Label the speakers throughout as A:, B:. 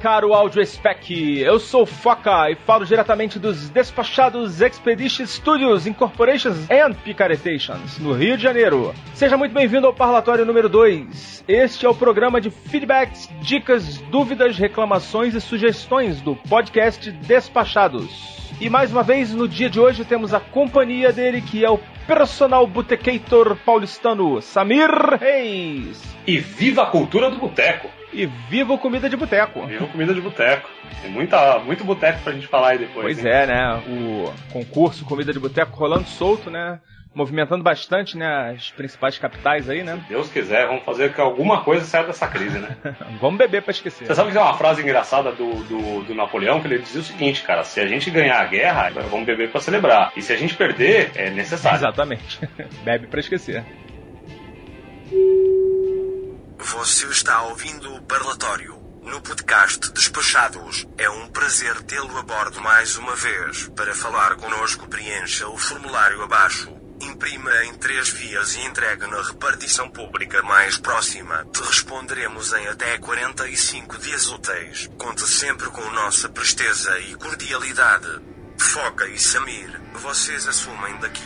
A: Caro Audio Spec. Eu sou Foca e falo diretamente dos despachados Expedition Studios Incorporations and Picaretations, no Rio de Janeiro. Seja muito bem-vindo ao Parlatório número 2. Este é o programa de feedbacks, dicas, dúvidas, reclamações e sugestões do podcast Despachados. E mais uma vez, no dia de hoje, temos a companhia dele, que é o personal botecator paulistano, Samir Reis.
B: E viva a cultura do boteco!
A: E viva o comida de boteco!
B: Viva comida de boteco! Tem muita, muito boteco pra gente falar aí depois.
A: Pois
B: hein?
A: é, né? O concurso Comida de Boteco rolando solto, né? Movimentando bastante, né? As principais capitais aí, né?
B: Deus quiser, vamos fazer que alguma coisa saia dessa crise, né?
A: Vamos beber pra esquecer.
B: Você sabe que tem uma frase engraçada do, do, do Napoleão que ele dizia o seguinte, cara: se a gente ganhar a guerra, vamos beber pra celebrar. E se a gente perder, é necessário.
A: Exatamente. Bebe pra esquecer.
C: Você está ouvindo o Parlatório. No podcast Despachados, é um prazer tê-lo a bordo mais uma vez. Para falar connosco, preencha o formulário abaixo. Imprima em três vias e entregue na repartição pública mais próxima. Te responderemos em até 45 dias úteis. Conte sempre com nossa presteza e cordialidade. Foca e Samir, vocês assumem daqui.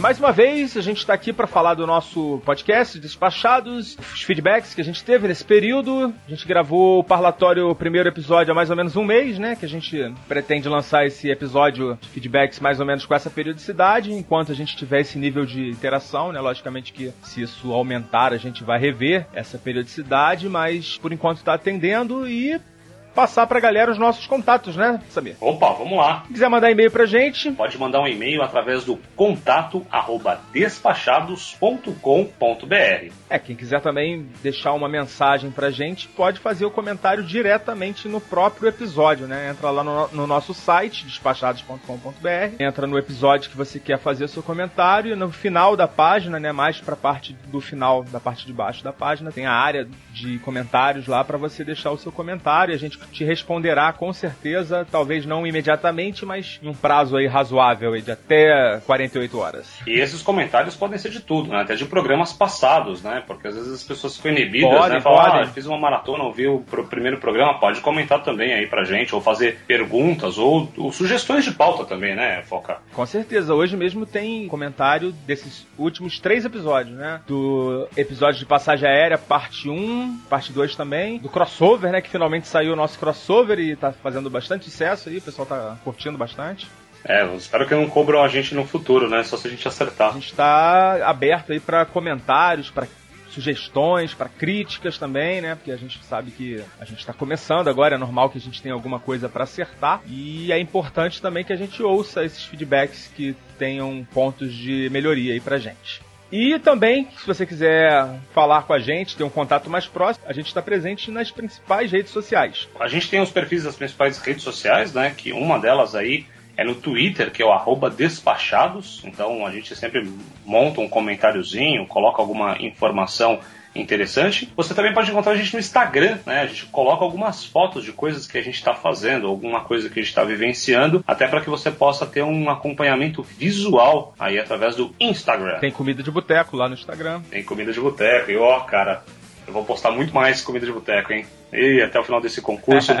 A: Mais uma vez, a gente está aqui para falar do nosso podcast Despachados, os feedbacks que a gente teve nesse período. A gente gravou o parlatório, o primeiro episódio há mais ou menos um mês, né? Que a gente pretende lançar esse episódio de feedbacks mais ou menos com essa periodicidade, enquanto a gente tiver esse nível de interação, né? Logicamente que se isso aumentar, a gente vai rever essa periodicidade, mas por enquanto está atendendo e passar pra galera os nossos contatos, né, Samir?
B: Opa, vamos lá.
A: Se quiser mandar e-mail pra gente,
B: Pode mandar um e-mail através do contato arroba despachados.com.br.
A: É, quem quiser também deixar uma mensagem pra gente, pode fazer o comentário diretamente no próprio episódio, né? Entra lá no, no nosso site, despachados.com.br, entra no episódio que você quer fazer seu comentário, e no final da página, né, mais pra parte do final, da parte de baixo da página, tem a área de comentários lá pra você deixar o seu comentário, e a gente te responderá com certeza, talvez não imediatamente, mas em um prazo aí razoável aí de até 48 horas.
B: E esses comentários podem ser de tudo, né? Até de programas passados, né? Porque às vezes as pessoas ficam inibidas,
A: Podem,
B: né? Falam, ah, fiz uma maratona, ouvi o pro- primeiro programa, pode comentar também aí pra gente, ou fazer perguntas, ou, ou sugestões de pauta também, né, Foca?
A: Com certeza, hoje mesmo tem comentário desses últimos três episódios, né? Do episódio de passagem aérea, parte 1, parte 2 também. Do crossover, né? Que finalmente saiu o nosso crossover e tá fazendo bastante sucesso aí, o pessoal tá curtindo bastante.
B: É, espero que não cobram a gente no futuro, né? Só se a gente
A: A
B: acertar.
A: gente tá aberto aí pra comentários, pra sugestões, pra críticas também, né? Porque a gente sabe que a gente tá começando agora, é normal que a gente tenha alguma coisa pra acertar. E é importante também que a gente ouça esses feedbacks que tenham pontos de melhoria aí pra gente. E também, se você quiser falar com a gente, ter um contato mais próximo, a gente está presente nas principais redes sociais.
B: A gente tem os perfis das principais redes sociais, né? Que uma delas aí é no Twitter, que é o despachados. Então a gente sempre monta um comentáriozinho, coloca alguma informação interessante. Você também pode encontrar a gente no Instagram, né? A gente coloca algumas fotos de coisas que a gente está fazendo, alguma coisa que a gente está vivenciando, até para que você possa ter um acompanhamento visual aí através do Instagram.
A: Tem comida de boteco lá no Instagram.
B: Tem comida de boteco. E ó, cara, eu vou postar muito mais comida de boteco, hein? E até o final desse concurso, mu-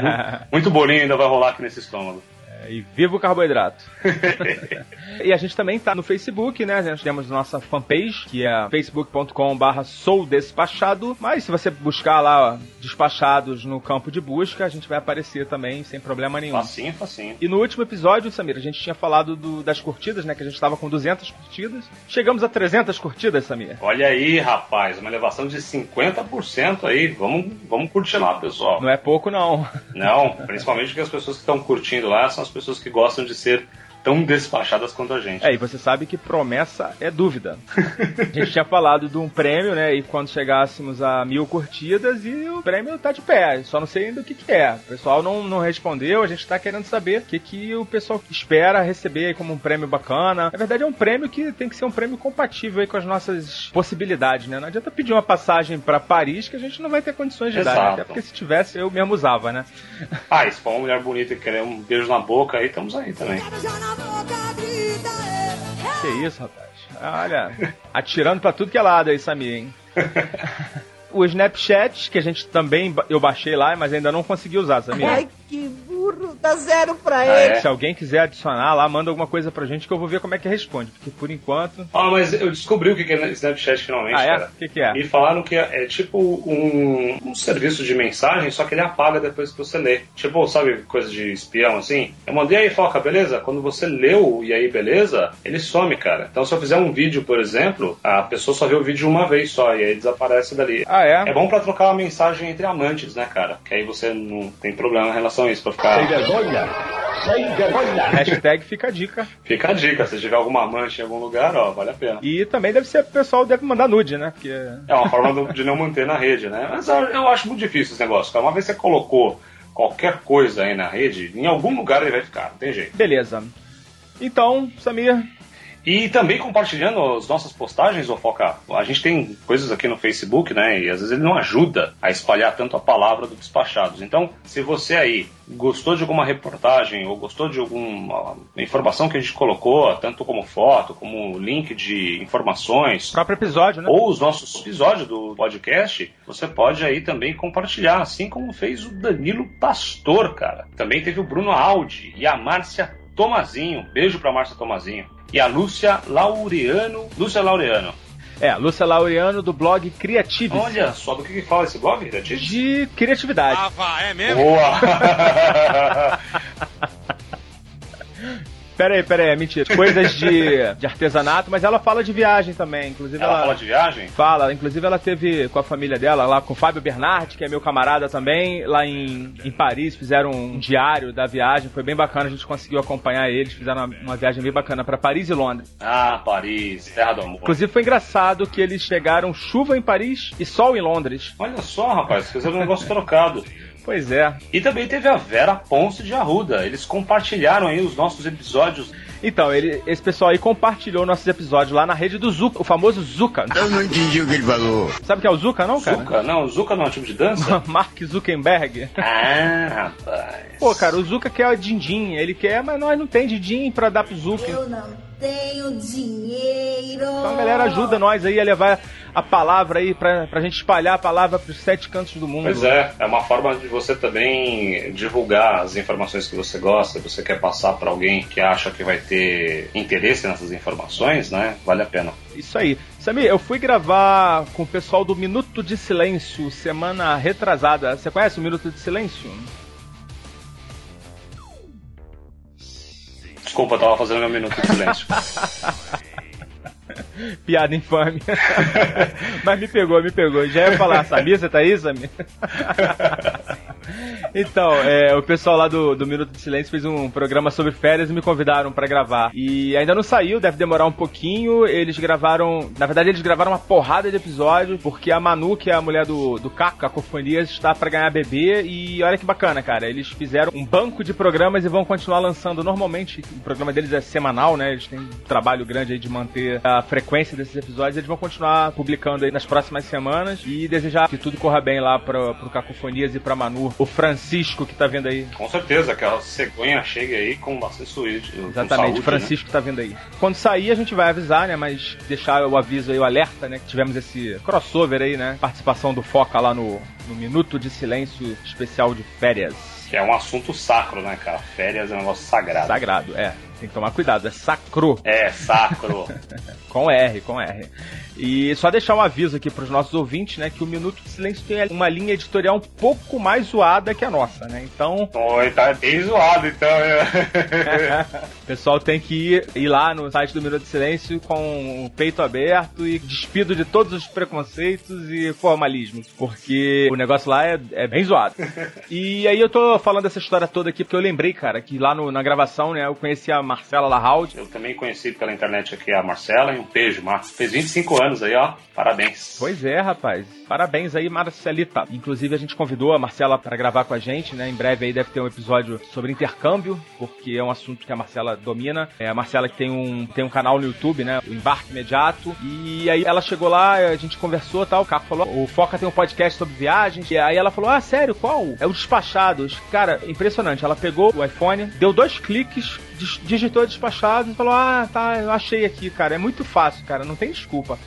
B: muito bolinho ainda vai rolar aqui nesse estômago.
A: E viva o carboidrato. e a gente também tá no Facebook, né? Nós temos nossa fanpage, que é facebook.com/barra sou despachado. Mas se você buscar lá ó, despachados no campo de busca, a gente vai aparecer também sem problema nenhum.
B: Facinho, facinho.
A: E no último episódio, Samir, a gente tinha falado do- das curtidas, né? Que a gente tava com 200 curtidas. Chegamos a 300 curtidas, Samir.
B: Olha aí, rapaz, uma elevação de 50% aí. Vamos, vamos curtir lá, pessoal.
A: Não é pouco, não.
B: Não, principalmente porque as pessoas que estão curtindo lá são as pessoas que gostam de ser tão despachadas quanto a gente.
A: É, e você sabe que promessa é dúvida. A gente tinha falado de um prêmio, né? E quando chegássemos a mil curtidas, e o prêmio tá de pé. Só não sei ainda o que, que é. O pessoal não, não respondeu, a gente tá querendo saber o que, que o pessoal espera receber aí como um prêmio bacana. Na verdade, é um prêmio que tem que ser um prêmio compatível aí com as nossas possibilidades, né? Não adianta pedir uma passagem pra Paris que a gente não vai ter condições de dar. né?
B: Exato.
A: Até porque se tivesse, eu mesmo usava, né?
B: Ah, se for uma mulher bonita e querer um beijo na boca aí, estamos aí também.
A: Que isso, rapaz. Olha, atirando pra tudo que é lado aí, Samir, hein? o Snapchat, que a gente também eu baixei lá, mas ainda não consegui usar, Samir.
D: Ai, que dá zero pra
A: Ah,
D: ele.
A: é? Se alguém quiser adicionar lá, manda alguma coisa pra gente que eu vou ver como é que responde. Porque por enquanto.
B: Ah, mas eu descobri o que é Snapchat finalmente,
A: Ah, é?
B: cara.
A: O que, que é?
B: E falaram que é, é tipo um, um serviço de mensagem, só que ele apaga depois que você lê. Tipo, sabe, coisa de espião assim? Eu mandei aí, foca, beleza? Quando você leu e aí, beleza, ele some, cara. Então se eu fizer um vídeo, por exemplo, a pessoa só vê o vídeo uma vez só e aí desaparece dali.
A: Ah, é?
B: É bom pra trocar uma mensagem entre amantes, né, cara? Que aí você não tem problema em relação a isso, pra ficar.
A: Hashtag fica a dica.
B: Fica a dica, se tiver alguma amante em algum lugar, ó, vale a pena.
A: E também deve ser, o pessoal deve mandar nude, né? Porque.
B: É uma forma de não manter na rede, né? Mas eu, acho muito difícil esse negócio, cara. Uma vez que você colocou qualquer coisa aí na rede, em algum lugar ele vai ficar, não tem jeito.
A: Beleza. Então, Samir,
B: E também compartilhando as nossas postagens, ô Foca, a gente tem coisas aqui no Facebook, né? E às vezes ele não ajuda a espalhar tanto a palavra do Despachados. Então, se você aí gostou de alguma reportagem ou gostou de alguma informação que a gente colocou, tanto como foto, como link de informações,
A: próprio episódio, né?
B: ou os nossos episódios do podcast, você pode aí também compartilhar, assim como fez o Danilo Pastor, cara. Também teve o Bruno Aldi e a Márcia Tomazinho. Beijo pra Márcia Tomazinho. E a Lúcia Laureano. Lúcia Laureano.
A: É, Lúcia Laureano do blog Criatives.
B: Olha só do que, que fala esse blog, Criatives?
A: De criatividade.
E: é mesmo?
B: Boa!
A: Pera aí, pera aí, é mentira. Coisas de, de artesanato, mas ela fala de viagem também. Inclusive
B: Ela
A: ela,
B: fala de viagem?
A: Fala, inclusive ela teve com a família dela, lá com o Fábio Bernardi, que é meu camarada também, lá em, em Paris, fizeram um diário da viagem, foi bem bacana, a gente conseguiu acompanhar eles, fizeram uma, uma viagem bem bacana pra Paris e Londres.
B: Ah, Paris, terra do amor.
A: Inclusive foi engraçado que eles chegaram chuva em Paris e sol em Londres.
B: Olha só, rapaz, fizeram um negócio trocado.
A: Pois é.
B: E também teve a Vera Ponce de Arruda. Eles compartilharam aí os nossos episódios.
A: Então, ele, esse pessoal aí compartilhou nossos episódios lá na rede do Zuka, o famoso Zuka.
E: Eu não entendi o que ele falou.
A: Sabe o que é o Zuka, não, cara?
B: Zuka? Não, Zuka não é um tipo de dança?
A: Mark Zuckerberg.
B: ah, rapaz.
A: Pô, cara, o Zuka quer din-din, ele quer, mas nós não tem din-din pra dar pro Zuka.
F: Eu não tenho dinheiro.
A: Então a galera ajuda nós aí a levar a palavra aí pra, pra gente espalhar a palavra pros sete cantos do mundo.
B: Pois é, é uma forma de você também divulgar as informações que você gosta, você quer passar para alguém que acha que vai ter interesse nessas informações, né? Vale a pena.
A: Isso aí. Samir, eu fui gravar com o pessoal do Minuto de Silêncio semana retrasada. Você conhece o Minuto de Silêncio?
B: Desculpa, tava fazendo meu minuto de silêncio.
A: Piada infame. Mas me pegou, me pegou. Já ia falar, Samir, você tá aí, Samir? então, é, o pessoal lá do, do Minuto de Silêncio fez um programa sobre férias e me convidaram pra gravar. E ainda não saiu, deve demorar um pouquinho. Eles gravaram. Na verdade, eles gravaram uma porrada de episódios, porque a Manu, que é a mulher do, do Caco, Cacofonias, está pra ganhar bebê. E olha que bacana, cara. Eles fizeram um banco de programas e vão continuar lançando normalmente. O programa deles é semanal, né? Eles têm um trabalho grande aí de manter a frequência desses episódios. Eles vão continuar publicando aí nas próximas semanas. E desejar que tudo corra bem lá pro, pro Cacofonias e pra Manu. O Francisco que tá vendo aí.
B: Com certeza, que a cegonha chegue aí com bastante com
A: Exatamente,
B: saúde,
A: o Francisco tá vindo aí. Quando sair, a gente vai avisar, né? Mas deixar o aviso aí, o alerta, né? Que tivemos esse crossover aí, né? Participação do Foca lá no, no Minuto de Silêncio Especial de Férias.
B: Que é um assunto sacro, né, cara? Férias é um negócio sagrado.
A: Sagrado, é. Tem que tomar cuidado, é sacro.
B: É, sacro.
A: com R, com R. E só deixar um aviso aqui para os nossos ouvintes, né, que o Minuto de Silêncio tem uma linha editorial um pouco mais zoada que a nossa, né? Então,
B: Oi, tá bem zoado, então.
A: o pessoal tem que ir, ir lá no site do Minuto de Silêncio com o peito aberto e despido de todos os preconceitos e formalismos, porque o negócio lá é, é bem zoado. E aí eu tô falando essa história toda aqui porque eu lembrei, cara, que lá no- na gravação, né, eu conheci a Marcela Lahaud,
B: Eu também conheci pela internet aqui a Marcela e um beijo, Marcos. Fez 25 anos aí, ó. Parabéns.
A: Pois é, rapaz. Parabéns aí, Marcelita. Inclusive, a gente convidou a Marcela para gravar com a gente, né? Em breve aí deve ter um episódio sobre intercâmbio, porque é um assunto que a Marcela domina. É a Marcela que tem um, tem um canal no YouTube, né? O Embarque Imediato. E aí ela chegou lá, a gente conversou tal. O Caco falou: o Foca tem um podcast sobre viagens. E aí ela falou: Ah, sério, qual? É o Despachados. Cara, impressionante. Ela pegou o iPhone, deu dois cliques, digitou despachado e falou: Ah, tá, eu achei aqui, cara. É muito fácil, cara, não tem desculpa.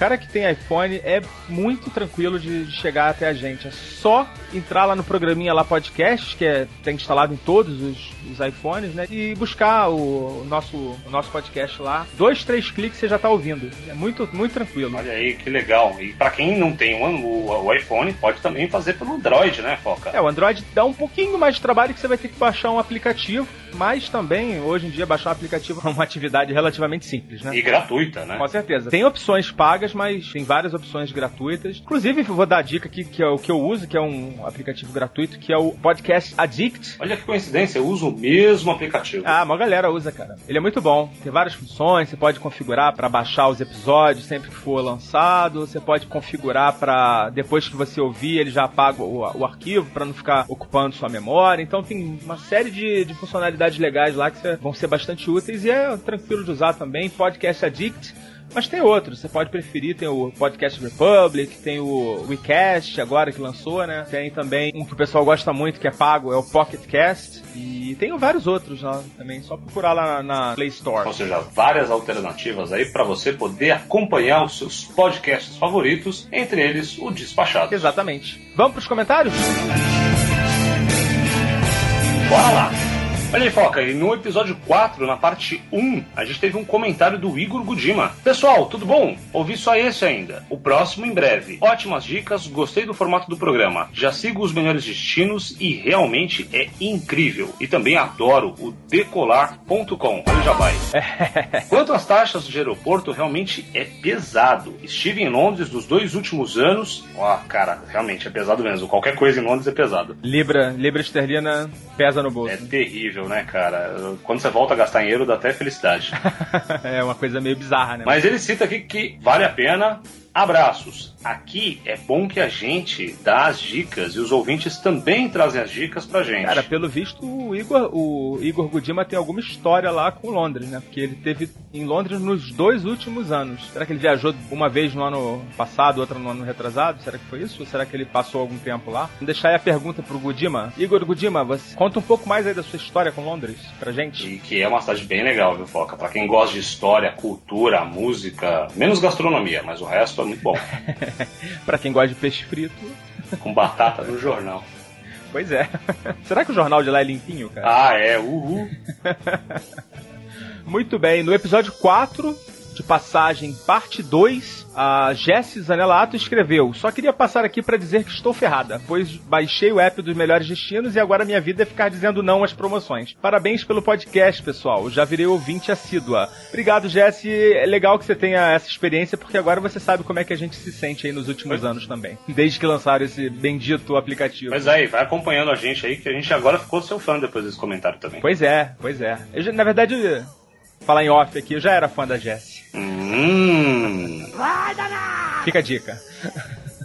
A: Cara que tem iPhone é muito tranquilo de, de chegar até a gente. É só entrar lá no programinha lá podcast, que é, tem instalado em todos os, os iPhones, né? E buscar o, o nosso, o nosso podcast lá. Dois, três cliques você já tá ouvindo. É muito, muito tranquilo.
B: Olha aí, que legal. E pra quem não tem o, o- o iPhone, pode também fazer pelo Android, né, Foca?
A: É, o Android dá um pouquinho mais de trabalho que você vai ter que baixar um aplicativo, mas também, hoje em dia, baixar um aplicativo é uma atividade relativamente simples, né?
B: E gratuita, né?
A: Com certeza. Tem opções pagas, mas tem várias opções gratuitas. Inclusive, vou dar a dica aqui, que é o que eu uso, que é um aplicativo gratuito, que é o Podcast Addict.
B: Olha que coincidência, eu uso o mesmo aplicativo.
A: Ah, uma galera usa, cara. Ele é muito bom. Tem várias funções, você pode configurar para baixar os episódios sempre que for lançado, você pode configurar para depois que você ouvir, ele já apaga o, o arquivo para não ficar ocupando sua memória. Então tem uma série de, de funcionalidades legais lá que vão ser bastante úteis e é tranquilo de usar também. Podcast Addict. Mas tem outros, você pode preferir, tem o Podcast Republic, tem o WeCast agora que lançou, né? Tem também um que o pessoal gosta muito, que é pago, é o Pocket Cast. E tem vários outros lá também, só procurar lá na, Play Store.
B: Ou seja, várias alternativas aí para você poder acompanhar os seus podcasts favoritos, entre eles o Despachado.
A: Exatamente. Vamos pros comentários?
B: Bora lá! Olha aí, Foca, e no episódio 4, na parte 1, a gente teve um comentário do Igor Gudima. Pessoal, tudo bom? Ouvi só esse ainda. O próximo em breve. Ótimas dicas, gostei do formato do programa. Já sigo os melhores destinos e realmente é incrível. E também adoro o decolar.com. Olha já vai. Quanto às taxas de aeroporto, realmente é pesado. Estive em Londres nos dois últimos anos. Ó, cara, realmente é pesado mesmo. Qualquer coisa em Londres é pesado.
A: Libra, Libra esterlina pesa no bolso.
B: É terrível, né, cara? Quando você volta a gastar euro, dá até felicidade.
A: é uma coisa meio bizarra, né?
B: Mas ele cita aqui que vale a pena. Abraços. Aqui é bom que a gente dá as dicas e os ouvintes também trazem as dicas pra gente.
A: Cara, pelo visto, o Igor, o Igor Gudima tem alguma história lá com Londres, né? Porque ele teve em Londres nos dois últimos anos. Será que ele viajou uma vez no ano passado, outra no ano retrasado? Será que foi isso? Ou será que ele passou algum tempo lá? Vamos deixar aí a pergunta pro Gudima. Igor Gudima, você conta um pouco mais aí da sua história com Londres pra gente.
B: E que é uma cidade bem legal, viu, Foca? Pra quem gosta de história, cultura, música, menos gastronomia, mas o resto é muito bom.
A: pra quem gosta de peixe frito.
B: Com batata no jornal.
A: Pois é. Será que o jornal de lá é limpinho, cara?
B: Ah, é, uhul.
A: Muito bem, no episódio 4 de passagem, parte 2, a Jessie Zanelato escreveu: Só queria passar aqui para dizer que estou ferrada, pois baixei o app dos melhores destinos e agora minha vida é ficar dizendo não às promoções. Parabéns pelo podcast, pessoal. Já virei ouvinte assídua. Obrigado, Jessie. É legal que você tenha essa experiência, porque agora você sabe como é que a gente se sente aí nos últimos anos também. Desde que lançaram esse bendito aplicativo.
B: Mas aí, vai acompanhando a gente aí, que a gente agora ficou seu fã depois desse comentário também.
A: Pois é, pois é. Eu, na verdade, falar em off aqui, eu já era fã da Jessie.
B: Hum.
A: Fica a dica.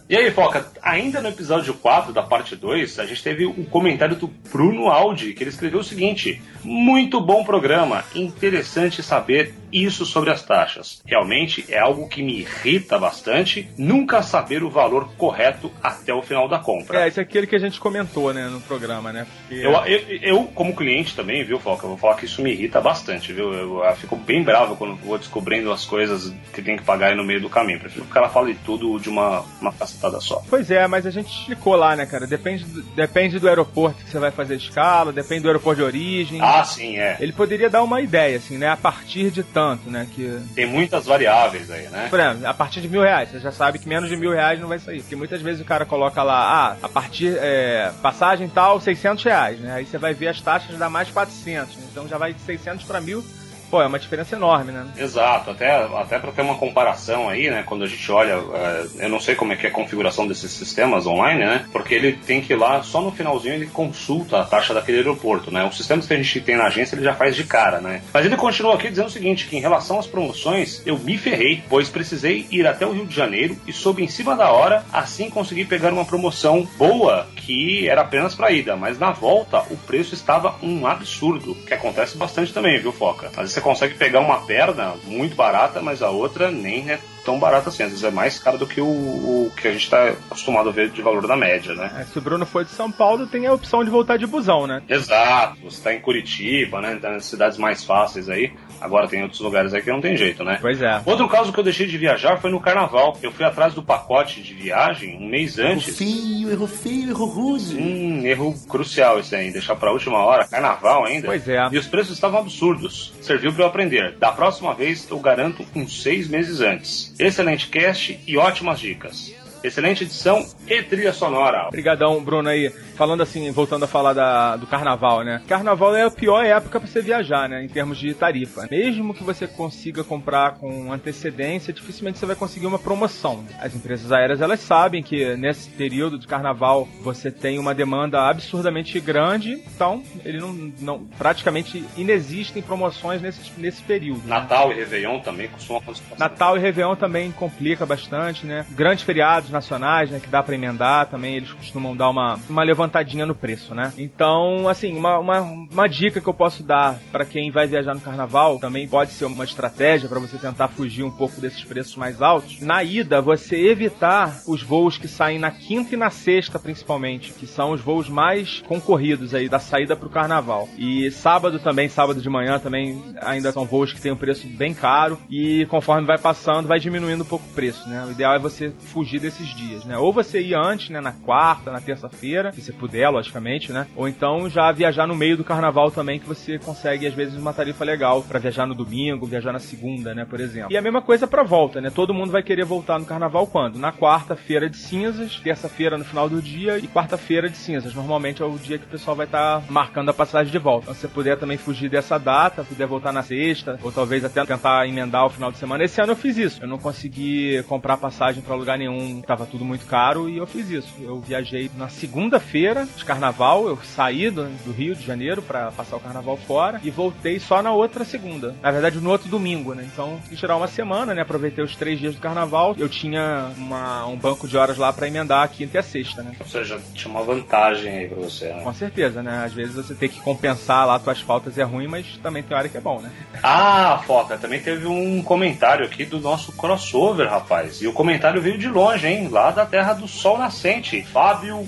B: E aí, Foca, ainda no episódio 4 da parte 2, a gente teve um comentário do Bruno Aldi, que ele escreveu o seguinte: Muito bom programa, interessante saber isso sobre as taxas. Realmente é algo que me irrita bastante, nunca saber o valor correto até o final da compra.
A: É, isso é aquele que a gente comentou, né, no programa, né? Porque-
B: Eu, eu, eu, como cliente também, viu, Foca, eu vou falar que isso me irrita bastante, viu? Eu, eu fico bem bravo quando vou descobrindo as coisas que tem que pagar aí no meio do caminho. Prefiro que o cara fale tudo de uma, uma cacetada só.
A: Pois é, mas a gente explicou lá, né, cara? Depende do, depende do aeroporto que você vai fazer escala, depende do aeroporto de origem.
B: Ah, sim, é.
A: Ele poderia dar uma ideia, assim, né? A partir de tanto, né? Que,
B: Tem muitas variáveis aí, né?
A: por exemplo, a partir de mil reais, você já sabe que menos de mil reais não vai sair. Porque muitas vezes o cara coloca lá, ah, a partir, é, passagem tal, 600 reais, né? Aí você vai ver as taxas dá mais 400, então já vai de 600 para mil. Pô, é uma diferença enorme, né?
B: Exato, até, até para ter uma comparação aí, né? Quando a gente olha, é, eu não sei como é que é a configuração desses sistemas online, né? Porque ele tem que ir lá, só no finalzinho ele consulta a taxa daquele aeroporto, né? Os sistemas que a gente tem na agência ele já faz de cara, né? Mas ele continua aqui dizendo o seguinte, que em relação às promoções, eu me ferrei, pois precisei ir até o Rio de Janeiro e soube em cima da hora, assim consegui pegar uma promoção boa, que era apenas para ida, mas na volta o preço estava um absurdo, que acontece bastante também, viu, Foca? Às vezes você consegue pegar uma perna muito barata, mas a outra nem é tão barata assim. Às vezes é mais caro do que o, o que a gente está acostumado a ver de valor da média, né?
A: É, se o Bruno for de São Paulo, tem a opção de voltar de busão, né?
B: Exato. Você está em Curitiba, né? Tá nas cidades mais fáceis aí. Agora tem outros lugares aí que não tem jeito, né?
A: Pois é.
B: Outro caso que eu deixei de viajar foi no carnaval. Eu fui atrás do pacote de viagem um mês antes.
E: Errou feio, errou feio, errou rude.
B: Hum, erro crucial esse aí, deixar pra última hora, carnaval ainda.
A: Pois é.
B: E os preços estavam absurdos. Serviu para eu aprender. Da próxima vez, eu garanto uns seis meses antes. Excelente cast e ótimas dicas. Excelente edição e trilha sonora.
A: Obrigadão, Bruno aí. Falando assim, voltando a falar da, do carnaval, né? Carnaval é a pior época para você viajar, né? Em termos de tarifa. Mesmo que você consiga comprar com antecedência, dificilmente você vai conseguir uma promoção. As empresas aéreas, elas sabem que nesse período de carnaval você tem uma demanda absurdamente grande, então ele não, não praticamente inexistem promoções nesse, nesse período.
B: Natal e Réveillon também costumam acontecer.
A: Natal e Réveillon também complica bastante, né? Grandes feriados nacionais, né? Que dá pra emendar também, eles costumam dar uma, uma levantadinha no preço, né? Então, assim, uma, uma, uma dica que eu posso dar pra quem vai viajar no carnaval, também pode ser uma estratégia pra você tentar fugir um pouco desses preços mais altos. Na ida, você evitar os voos que saem na quinta e na sexta, principalmente, que são os voos mais concorridos aí da saída pro carnaval. E sábado também, sábado de manhã também, ainda são voos que têm um preço bem caro e conforme vai passando, vai diminuindo um pouco o preço, né? O ideal é você fugir desses dias, né? Ou você ir antes, né, na quarta, na terça-feira, se você puder, logicamente, né? Ou então já viajar no meio do carnaval também, que você consegue às vezes uma tarifa legal pra viajar no domingo, viajar na segunda, né, por exemplo. E a mesma coisa pra volta, né? Todo mundo vai querer voltar no carnaval quando? Na quarta-feira de cinzas, terça-feira no final do dia e quarta-feira de cinzas. Normalmente é o dia que o pessoal vai estar marcando a passagem de volta. Então, se você puder também fugir dessa data, puder voltar na sexta, ou talvez até tentar emendar o final de semana. Esse ano eu fiz isso. Eu não consegui comprar passagem pra lugar nenhum, tava tudo muito caro e eu fiz isso. Eu viajei na segunda-feira de carnaval, eu saí do, do Rio de Janeiro pra passar o carnaval fora e voltei só na outra segunda. Na verdade, no outro domingo, né? Então, quis tirar uma semana, né? Aproveitei os três dias do carnaval. Eu tinha uma- um banco de horas lá pra emendar a quinta e a sexta, né?
B: Ou seja, tinha uma vantagem aí pra você, né?
A: Com certeza, né? Às vezes você tem que compensar lá suas faltas é ruim, mas também tem hora que é bom, né?
B: Ah, Foca, também teve um comentário aqui do nosso crossover, rapaz. E o comentário veio de longe, hein? Lá da terra do sol nascente. Fábio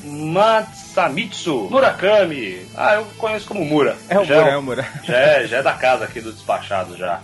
B: Matsamitsu Murakami. Ah, eu conheço como Mura.
A: É o
B: Já
A: Mura, é o Mura.
B: Já é, já é da casa aqui do despachado já.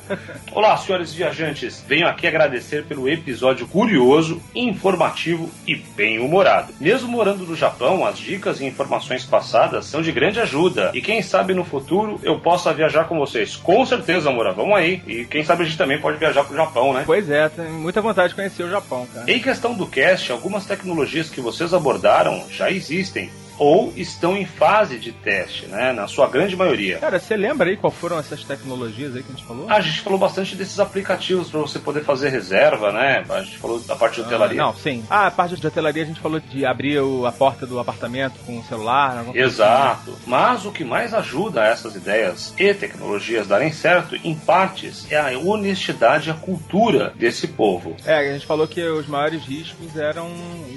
B: Olá, senhores viajantes. Venho aqui agradecer pelo episódio curioso, informativo e bem-humorado. Mesmo morando no Japão, as dicas e informações passadas são de grande ajuda. E quem sabe no futuro eu possa viajar com vocês. Com certeza, Moura. Vamos aí. E quem sabe a gente também pode viajar pro Japão, né?
A: Pois é, tem muita vontade de conhecer o Japão, cara.
B: Em questão do cast, algumas tecnologias que vocês abordaram já existem ou estão em fase de teste, né? Na sua grande maioria.
A: Cara, você lembra aí qual foram essas tecnologias aí que a gente falou?
B: A gente falou bastante desses aplicativos para você poder fazer reserva, né? A gente falou da parte de hotelaria.
A: Ah, não, sim. Ah, a parte de hotelaria a gente falou de abrir o- a porta do apartamento com o celular.
B: Exato. Mas o que mais ajuda essas ideias e tecnologias darem certo, em partes, é a honestidade e a cultura desse povo.
A: assim. É, a gente falou que os maiores riscos eram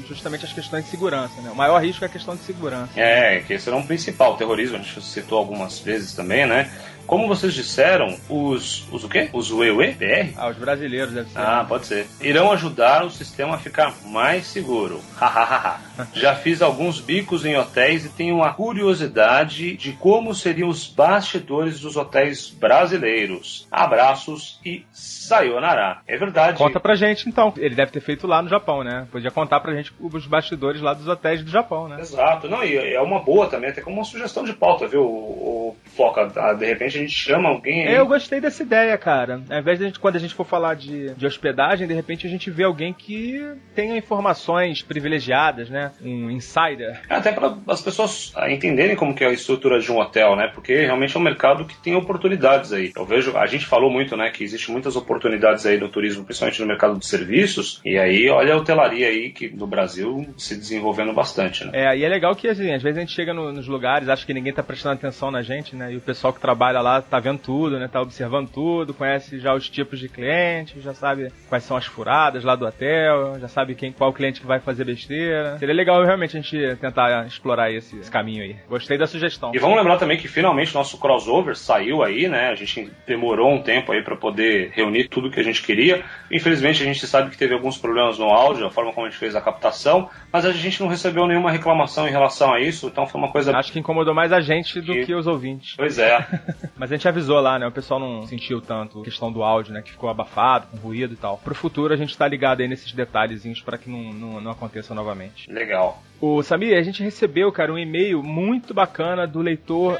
A: justamente as questões de segurança, né? O maior risco é a questão de segurança.
B: É, que esse era um principal. O terrorismo, a gente citou algumas vezes também, né? Como vocês disseram, os. Os o quê? Os UEUE BR?
A: Ah, os brasileiros deve ser.
B: Ah, pode ser. Irão ajudar o sistema a ficar mais seguro. Hahaha. Já fiz alguns bicos em hotéis e tenho uma curiosidade de como seriam os bastidores dos hotéis brasileiros. Abraços e sayonara. É verdade.
A: Conta pra gente então. Ele deve ter feito lá no Japão, né? Podia contar pra gente os bastidores lá dos hotéis do Japão, né?
B: Exato, não, e é uma boa também, até como uma sugestão de pauta, viu, o, o Foca? Ah, De repente gente chama alguém aí.
A: Eu gostei dessa ideia, cara. Ao invés de a gente, quando a gente for falar de, de hospedagem, de repente a gente vê alguém que tenha informações privilegiadas, né? Um insider.
B: Até para as pessoas ah, entenderem como que é a estrutura de um hotel, né? Porque realmente é um mercado que tem oportunidades aí. Eu vejo, a gente falou muito, né, que existe muitas oportunidades aí no turismo, principalmente no mercado de serviços, e aí olha a hotelaria aí que no Brasil se desenvolvendo bastante, né?
A: É, e é legal que, assim, às vezes a gente chega no- nos lugares, acha que ninguém tá prestando atenção na gente, né? E o pessoal que trabalha lá, tá vendo tudo, né? Tá observando tudo, conhece já os tipos de clientes, já sabe quais são as furadas lá do hotel, já sabe quem, qual cliente que vai fazer besteira. Seria legal realmente a gente tentar explorar esse, esse caminho aí. Gostei da sugestão.
B: E vamos lembrar também que finalmente nosso crossover saiu aí, né? A gente demorou um tempo aí para poder reunir tudo que a gente queria. Infelizmente a gente sabe que teve alguns problemas no áudio, a forma como a gente fez a captação, mas a gente não recebeu nenhuma reclamação em relação a isso, então foi uma coisa.
A: Acho que incomodou mais a gente do que, que os ouvintes.
B: Pois é.
A: mas a gente avisou lá, né? O pessoal não sentiu tanto a questão do áudio, né? Que ficou abafado, com ruído e tal. Pro futuro a gente tá ligado aí nesses detalhezinhos para que não, não, não aconteça novamente.
B: Legal.
A: O Samir, a gente recebeu, cara, um e-mail muito bacana do leitor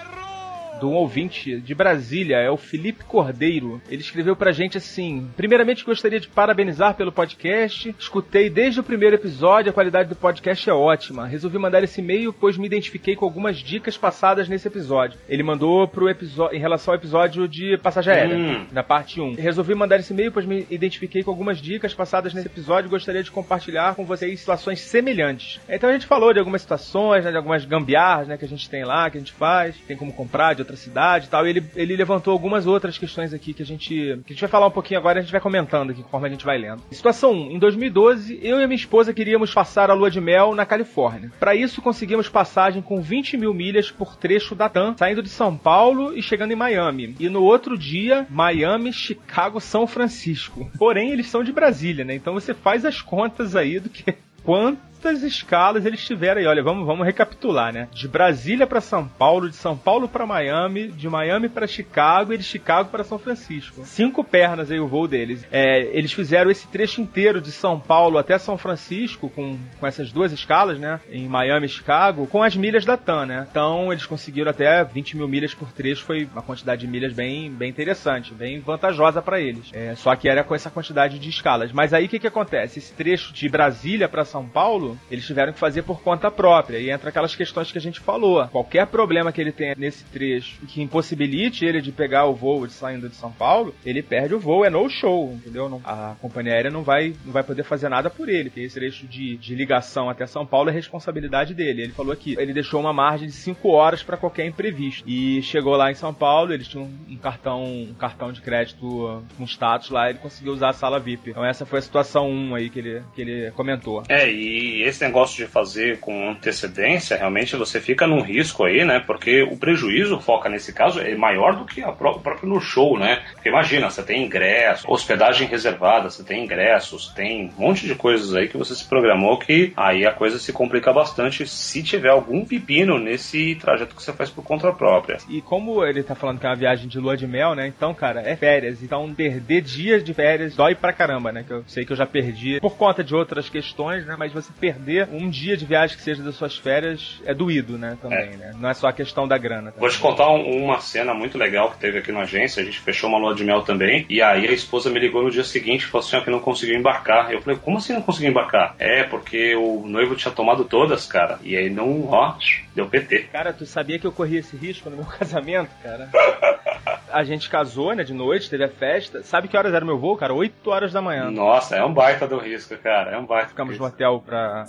A: do ouvinte de Brasília, é o Felipe Cordeiro. Ele escreveu pra gente assim: Primeiramente gostaria de parabenizar pelo podcast. Escutei desde o primeiro episódio, a qualidade do podcast é ótima. Resolvi mandar esse e-mail, pois me identifiquei com algumas dicas passadas nesse episódio. Ele mandou pro episódio em relação ao episódio de passagem aérea, hum. na parte 1. Resolvi mandar esse e-mail, pois me identifiquei com algumas dicas passadas nesse episódio e gostaria de compartilhar com vocês situações semelhantes. Então a gente falou de algumas situações, né, de algumas gambiarras né, que a gente tem lá, que a gente faz, tem como comprar, de outra cidade e tal. E ele, ele levantou algumas outras questões aqui que a gente que a gente vai falar um pouquinho agora e a gente vai comentando aqui conforme a gente vai lendo. Situação 1. Em 2012, eu e minha esposa queríamos passar a lua de mel na Califórnia. Para isso, conseguimos passagem com 20 mil milhas por trecho da TAM, saindo de São Paulo e chegando em Miami. E no outro dia, Miami, Chicago, São Francisco. Porém, eles são de Brasília, né? Então você faz as contas aí do que quantas escalas eles tiveram aí. Olha, vamos, vamos recapitular, né? De Brasília para São Paulo, de São Paulo para Miami, de Miami para Chicago e de Chicago para São Francisco. Cinco pernas aí o voo deles. É, eles fizeram esse trecho inteiro de São Paulo até São Francisco com, com essas duas escalas, né? Em Miami e Chicago, com as milhas da TAM, né? Então eles conseguiram até 20 mil milhas por trecho, foi uma quantidade de milhas bem, bem interessante, bem vantajosa para eles. É, só que era com essa quantidade de escalas. Mas aí o que, que acontece? Esse trecho de Brasília para São são Eles tiveram que fazer por conta própria. E entra aquelas questões que a gente falou. Qualquer problema que ele tenha nesse trecho que impossibilite ele de pegar o voo de saindo de São Paulo, ele perde o voo, é no show, entendeu? A companhia aérea não vai, não vai poder fazer nada por ele, porque esse trecho de, de ligação até São Paulo é responsabilidade dele. Ele falou aqui, ele deixou uma margem de 5 horas para qualquer imprevisto. E chegou lá em São Paulo, eles tinham um cartão, um cartão de crédito com status lá, ele conseguiu usar a sala VIP. Então essa foi a situação 1 aí que ele, que ele comentou.
B: É, e esse negócio de fazer com antecedência, realmente você fica num risco aí, né? Porque o prejuízo, foca nesse caso, é maior do que pró próprio no show, né? Porque imagina, você tem ingresso, hospedagem reservada, você tem ingressos, tem um monte de coisas aí que você se programou que aí a coisa se complica bastante se tiver algum pepino nesse trajeto que você faz por conta própria.
A: E como ele tá falando que é uma viagem de lua de mel, né? Então, cara, é férias. Então, perder dias de férias dói pra caramba, né? Que eu sei que eu já perdi por conta de outras questões, né? Mas você um dia de viagem que seja das suas férias é doído, né? Também, é. né? Não é só a questão da grana. Também.
B: Vou te contar um, uma cena muito legal que teve aqui na agência. A gente fechou uma lua de mel também. E aí a esposa me ligou no dia seguinte e falou assim: ó, que não conseguiu embarcar. Eu falei: como assim não conseguiu embarcar? É, porque o noivo tinha tomado todas, cara. E aí não, ó, deu PT.
A: Cara, tu sabia que eu corri esse risco no meu casamento, cara? a gente casou, né, de noite, teve a festa. Sabe que horas era o meu voo, cara? 8 horas da manhã.
B: Nossa, é um baita do risco, cara. É um baita.
A: Ficamos no hotel pra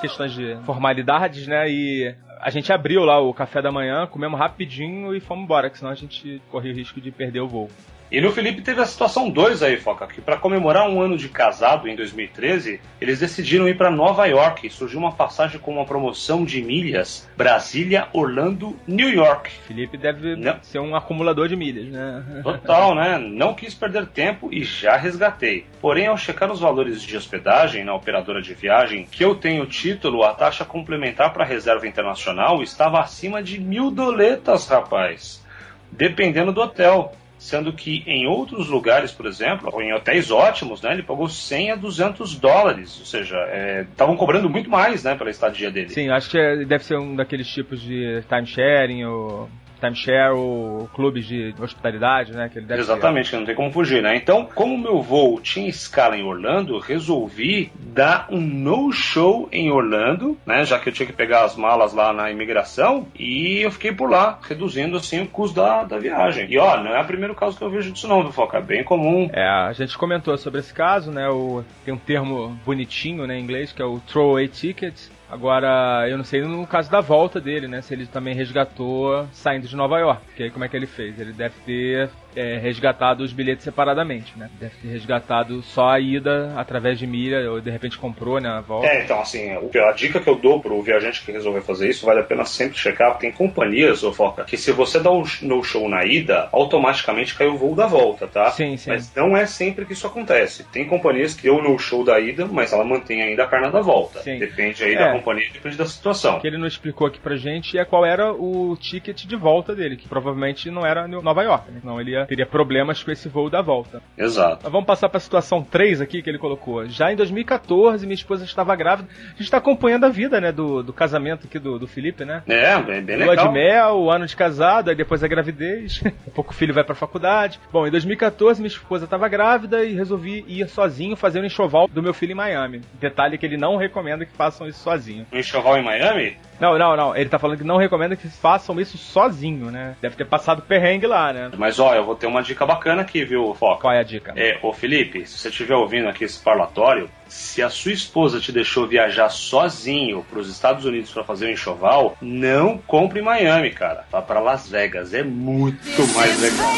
A: questões de formalidades, né? E a gente abriu lá o café da manhã, comemos rapidinho e fomos embora, que senão a gente corria o risco de perder o voo.
B: E no Felipe teve a situação 2 aí, Foca, que para comemorar um ano de casado em 2013, eles decidiram ir para Nova York. Surgiu uma passagem com uma promoção de milhas Brasília, Orlando, New York.
A: Felipe deve Não. ser um acumulador de milhas, né?
B: Total, né? Não quis perder tempo e já resgatei. Porém, ao checar os valores de hospedagem na operadora de viagem, que eu tenho título, a taxa complementar para reserva internacional estava acima de mil doletas, rapaz. Dependendo do hotel sendo que em outros lugares, por exemplo, ou em hotéis ótimos, né, ele pagou 100 a 200 dólares, ou seja, estavam é, cobrando muito mais, né, pela estadia dele.
A: Sim, acho que é, deve ser um daqueles tipos de timesharing ou timeshare ou clubes de hospitalidade, né? Que ele deve
B: Exatamente, que não tem como fugir, né? Então, como meu voo tinha escala em Orlando, resolvi dar um no-show em Orlando, né? Já que eu tinha que pegar as malas lá na imigração e eu fiquei por lá, reduzindo assim o custo da, da viagem. E ó, não é o primeiro caso que eu vejo disso não, do Foca, é bem comum.
A: É, a gente comentou sobre esse caso, né? O, tem um termo bonitinho né, em inglês que é o throwaway ticket, Agora, eu não sei no caso da volta dele, né? Se ele também resgatou saindo de Nova York. Porque aí como é que ele fez? Ele deve ter é, resgatado os bilhetes separadamente, né? Deve ter resgatado só a ida através de milha, ou de repente comprou, né? A volta.
B: É, então, assim, a dica que eu dou pro viajante que resolver fazer isso, vale a pena sempre checar, porque tem companhias, ô Foca, que se você dá um no show na ida, automaticamente cai o voo da volta, tá?
A: Sim, sim.
B: Mas não é sempre que isso acontece. Tem companhias que deu no show da ida, mas ela mantém ainda a perna da volta.
A: Sim.
B: Depende aí
A: É.
B: da companhia, depende da situação.
A: O que ele não explicou aqui pra gente é qual era o ticket de volta dele, que provavelmente não era no Nova York, né? Não, ele ia, teria problemas com esse voo da volta.
B: Exato.
A: Mas vamos passar pra situação 3 aqui que ele colocou. Já em 2014, minha esposa estava grávida. A gente tá acompanhando a vida, né, do, do casamento aqui do, do Felipe, né?
B: É, bem, bem
A: Lua
B: legal.
A: de mel, o ano de casado, aí depois a gravidez. A pouco o filho vai pra faculdade. Bom, em 2014 minha esposa estava grávida e resolvi ir sozinho fazer um enxoval do meu filho em Miami. Detalhe que ele não recomenda que façam isso sozinho.
B: Um enxoval em Miami?
A: Não, não, não. Ele tá falando que não recomenda que façam isso sozinho, né? Deve ter passado perrengue lá, né?
B: Mas ó, eu vou ter uma dica bacana aqui, viu, Foca?
A: Qual é a dica?
B: É, ô Felipe, se você estiver ouvindo aqui esse parlatório, se a sua esposa te deixou viajar sozinho para os Estados Unidos para fazer um enxoval, não compre em Miami, cara. Vá para Las Vegas, é muito mais legal.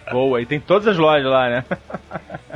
A: Boa, e tem todas as lojas lá, né?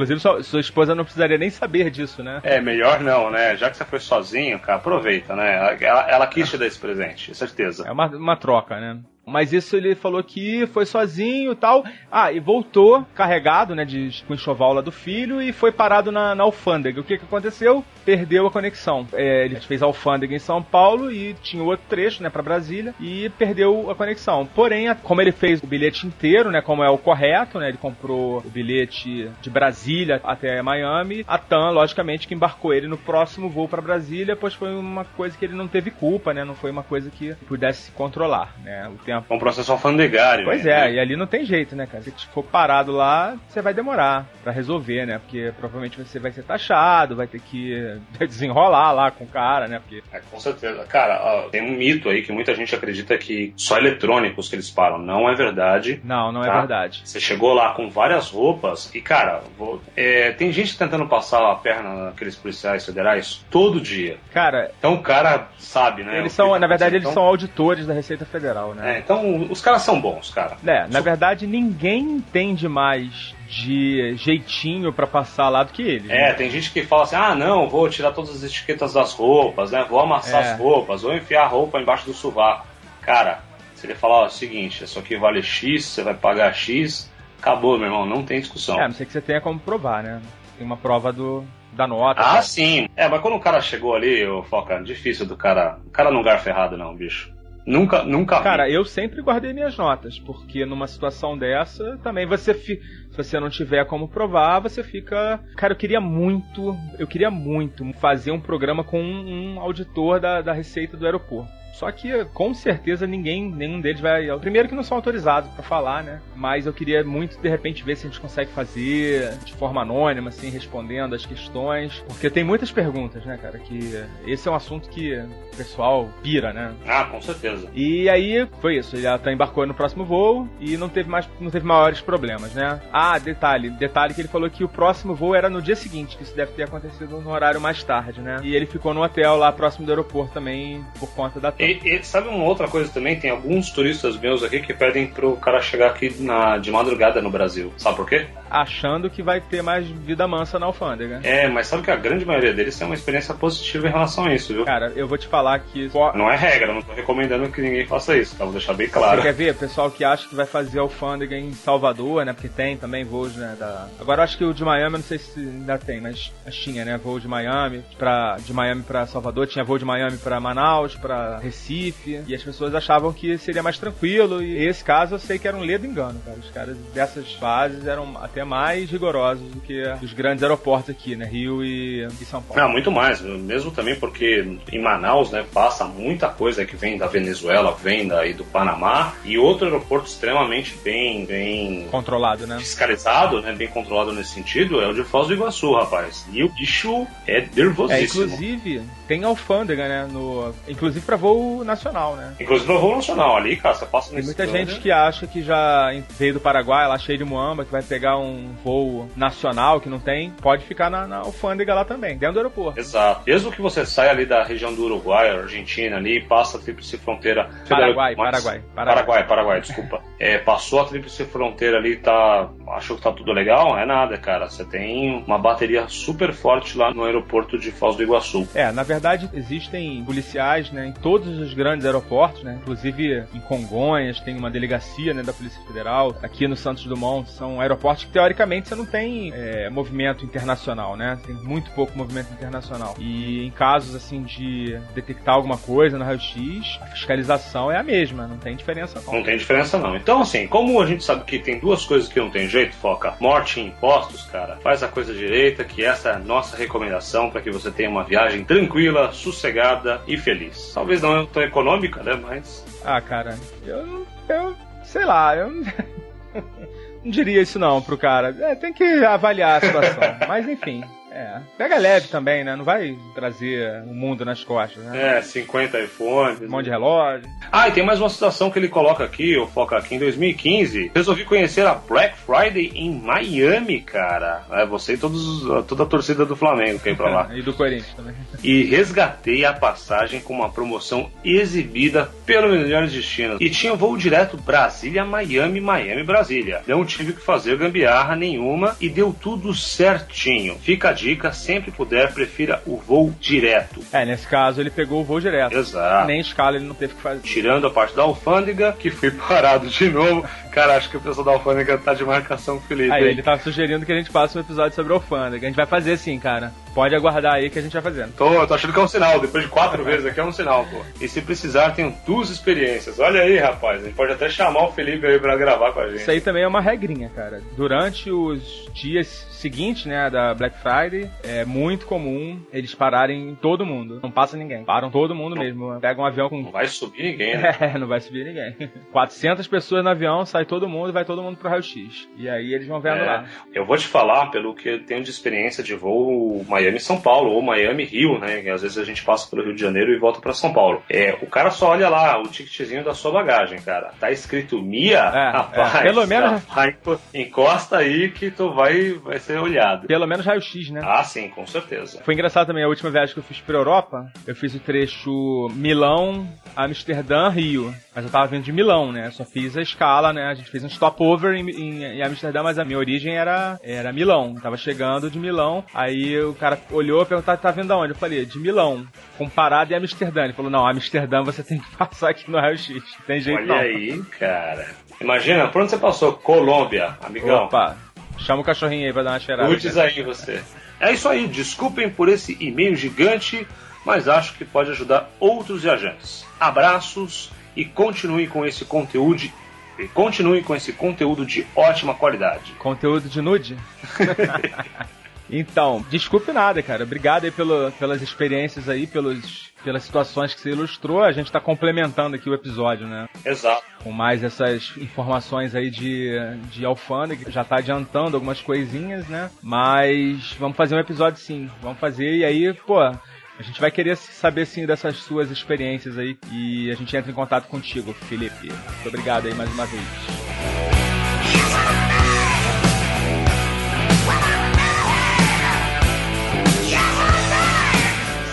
A: Inclusive, sua, sua esposa não precisaria nem saber disso, né?
B: É, melhor não, né? Já que você foi sozinho, cara, aproveita, né? Ela, ela, ela quis te dar esse presente, certeza.
A: É uma, uma troca, né? Mas isso ele falou que foi sozinho e tal. Ah, e voltou carregado, né, de, com enxoval lá do filho e foi parado na, na alfândega. O que que aconteceu? Perdeu a conexão. É, ele fez a alfândega em São Paulo e tinha outro trecho, né, pra Brasília e perdeu a conexão. Porém, a- como ele fez o bilhete inteiro, né, como é o correto, né, ele comprou o bilhete de Brasília até Miami, a TAM, logicamente, que embarcou ele no próximo voo pra Brasília, pois foi uma coisa que ele não teve culpa, né, não foi uma coisa que pudesse se controlar, né, o tempo
B: É um processo alfandegário.
A: Pois
B: né?
A: é, e ali não tem jeito, né, cara? Se for parado lá, você vai demorar pra resolver, né? Porque provavelmente você vai ser taxado, vai ter que desenrolar lá com o cara, né? Porque
B: É, com certeza. Cara, ó, tem um mito aí que muita gente acredita que só eletrônicos que eles param. Não é verdade.
A: não, não é
B: Tá.
A: verdade.
B: Você chegou lá com várias roupas e, cara, vou- é, tem gente tentando passar a perna naqueles policiais federais todo dia.
A: Cara,
B: Então o cara sabe, né?
A: eles são,
B: tá
A: na verdade, eles
B: acontecendo.
A: são auditores da Receita Federal,
B: É,
A: né?
B: Então os caras são bons, cara.
A: É, na verdade, ninguém entende mais de jeitinho pra passar lá do que eles.
B: É,
A: né?
B: tem gente que fala assim: ah, não, vou tirar todas as etiquetas das roupas, né? Vou amassar
A: É.
B: as roupas, vou enfiar a roupa embaixo do sovaco. Cara, se ele falar ó, o seguinte: isso aqui vale X, você vai pagar X, acabou, meu irmão, não tem discussão.
A: É, não sei que você tenha como provar, né? Tem uma prova do, da nota.
B: Ah,
A: né?
B: sim. É, mas quando o cara chegou ali, ô Foca, difícil do cara. O cara não garfa errado, não, bicho. Nunca, nunca.
A: Cara, eu sempre guardei minhas notas, porque numa situação dessa, também você fi... se você não tiver como provar, você fica. Cara, eu queria muito, eu queria muito fazer um programa com um, um auditor da, da receita do aeroporto. Só que com certeza ninguém, nenhum deles vai. é o Primeiro que não são autorizados pra falar, né? Mas eu queria muito de repente ver se a gente consegue fazer de forma anônima, assim, respondendo as questões. Porque tem muitas perguntas, né, cara? Que esse é um assunto que o pessoal pira, né?
B: Ah, com certeza.
A: E aí foi isso, ele até embarcou no próximo voo e não teve mais não teve maiores problemas, né? Ah, detalhe, detalhe que ele falou que o próximo voo era no dia seguinte, que isso deve ter acontecido no horário mais tarde, né? E ele ficou no hotel lá próximo do aeroporto também por conta da
B: E, e sabe uma outra coisa também? Tem alguns turistas meus aqui que pedem pro cara chegar aqui na, de madrugada no Brasil. Sabe por quê?
A: Achando que vai ter mais vida mansa na alfândega.
B: É, mas sabe que a grande maioria deles tem uma experiência positiva em relação a isso, viu?
A: Cara, eu vou te falar que
B: Não é regra, não tô recomendando que ninguém faça isso, tá? Vou deixar bem
A: Você
B: claro.
A: quer ver? Pessoal que acha que vai fazer alfândega em Salvador, né? Porque tem também voos, né? Da... Agora eu acho que o de Miami, não sei se ainda tem, mas, mas tinha, né? Voo de Miami pra... de Miami pra Salvador, tinha voo de Miami pra Manaus, pra Recife. E as pessoas achavam que seria mais tranquilo. E esse caso eu sei que era um ledo engano, cara. Os caras dessas bases eram até mais rigorosos do que os grandes aeroportos aqui, né? Rio e, e São Paulo.
B: Ah, muito mais, mesmo também porque em Manaus, né, passa muita coisa que vem da Venezuela, vem daí do Panamá, e outro aeroporto extremamente bem, bem
A: Controlado, né?
B: fiscalizado, né, bem controlado nesse sentido, é o de Foz do Iguaçu, rapaz. E o bicho é
A: É,
B: nervosíssimo.
A: inclusive, tem alfândega, né? No, inclusive pra voo nacional, né?
B: Inclusive no voo nacional ali, cara, você passa
A: Tem
B: nesse
A: muita
B: câmbio,
A: gente que acha que já veio do Paraguai, lá cheio de muamba, que vai pegar um, um voo nacional que não tem, pode ficar na, na alfândega lá também, dentro do aeroporto.
B: Exato. Mesmo que você saia ali da região do Uruguai, Argentina ali, passa a tríplice fronteira.
A: Paraguai,
B: Mas-
A: Paraguai,
B: Paraguai,
A: Paraguai.
B: Paraguai, desculpa. É, passou a tríplice fronteira ali, tá. Achou que tá tudo legal? É nada, cara. Você tem uma bateria super forte lá no aeroporto de Foz do Iguaçu.
A: É, na verdade existem policiais, né, em todos os grandes aeroportos, né, inclusive em Congonhas tem uma delegacia, né, da Polícia Federal, aqui no Santos Dumont são aeroportos que teoricamente você não tem é, movimento internacional, né, tem muito pouco movimento internacional e em casos assim de detectar alguma coisa no raio-x, a fiscalização é a mesma, não tem diferença não.
B: Não tem diferença não. Então, assim, como a gente sabe que tem duas coisas que não tem jeito, foca, morte e impostos, cara, faz a coisa direita, que essa é a nossa recomendação para que você tenha uma viagem tranquila, sossegada e feliz. Talvez não tão econômica, né, mas
A: Ah, cara, eu. Eu. Sei lá, eu não. não diria isso não pro cara. É, tem que avaliar a situação. Mas enfim. É. Pega leve também, né? Não vai trazer o mundo nas costas, né?
B: é, 50 iPhones.
A: Um monte de relógio.
B: Ah, e tem mais uma situação que ele coloca aqui, o Foca aqui, em 2015. Resolvi conhecer a Black Friday em Miami, cara. É, você e todos, toda a torcida do Flamengo que ir pra lá.
A: E do Corinthians também.
B: e resgatei a passagem com uma promoção exibida pelo Melhores Destinos. E tinha voo direto Brasília, Miami, Miami, Brasília. Não tive que fazer gambiarra nenhuma e deu tudo certinho. Fica a dica, sempre puder, prefira o voo direto.
A: É, nesse caso ele pegou o voo direto.
B: Exato.
A: Nem escala ele não teve que fazer.
B: Tirando a parte da alfândega, que fui parado de novo. Cara, acho que o pessoal da alfândega tá de marcação com o Felipe.
A: Aí
B: hein?
A: ele tá sugerindo que a gente faça um episódio sobre a alfândega. A gente vai fazer sim, cara. Pode aguardar aí que a gente vai fazendo.
B: Tô, tô achando que é um sinal. Depois de quatro vezes aqui é um sinal, pô. E se precisar, tenho duas experiências. Olha aí, rapaz. A gente pode até chamar o Felipe aí pra gravar com a gente.
A: Isso aí também é uma regrinha, cara. Durante os dias seguintes, né, da Black Friday, é muito comum eles pararem todo mundo. Não passa ninguém. Param todo mundo mesmo. Pegam um avião
B: Não
A: com.
B: vai subir ninguém, né?
A: É, não vai subir ninguém. 400 pessoas no avião, sai todo mundo e vai todo mundo pro raio-x. E aí eles vão vendo
B: É,
A: lá.
B: eu vou te falar pelo que eu tenho de experiência de voo Miami-São Paulo ou Miami-Rio, né? Às vezes a gente passa pelo Rio de Janeiro e volta pra São Paulo. É, o cara só olha lá o ticketzinho da sua bagagem, cara. Tá escrito Mia,
A: É,
B: rapaz.
A: é, pelo menos-
B: rapaz, encosta aí que tu vai, vai ser olhado.
A: Pelo menos raio-x, né?
B: Ah, sim, com certeza.
A: Foi engraçado também, a última viagem que eu fiz pra Europa, eu fiz o trecho Milão, Amsterdã, Rio. Mas eu tava vindo de Milão, né? Só fiz a escala, né? A gente fez um stopover em, em, em Amsterdã, mas a minha origem era, era Milão. Tava chegando de Milão, aí o cara olhou e perguntou, tá vindo aonde? Eu falei, de Milão, com parada em Amsterdã. Ele falou, não, Amsterdã você tem que passar aqui no raio-x. Não tem jeito
B: Olha
A: não.
B: aí, cara. Imagina, por onde você passou? Colômbia, amigão.
A: Opa, chama o cachorrinho aí pra dar uma cheirada.
B: Putz aí você. É isso aí, desculpem por esse e-mail gigante, mas acho que pode ajudar outros viajantes. Abraços e continuem com esse conteúdo. E continuem com esse conteúdo de ótima qualidade.
A: Conteúdo de nude? então, desculpe nada, cara. Obrigado aí pelo, pelas experiências aí, pelos, pelas situações que você ilustrou. A gente tá complementando aqui o episódio, né?
B: Exato.
A: Com mais essas informações aí de, de alfândega. Já tá adiantando algumas coisinhas, né? Mas vamos fazer um episódio sim. Vamos fazer e aí, pô. A gente vai querer saber sim dessas suas experiências aí e a gente entra em contato contigo, Felipe. Muito obrigado aí mais uma vez.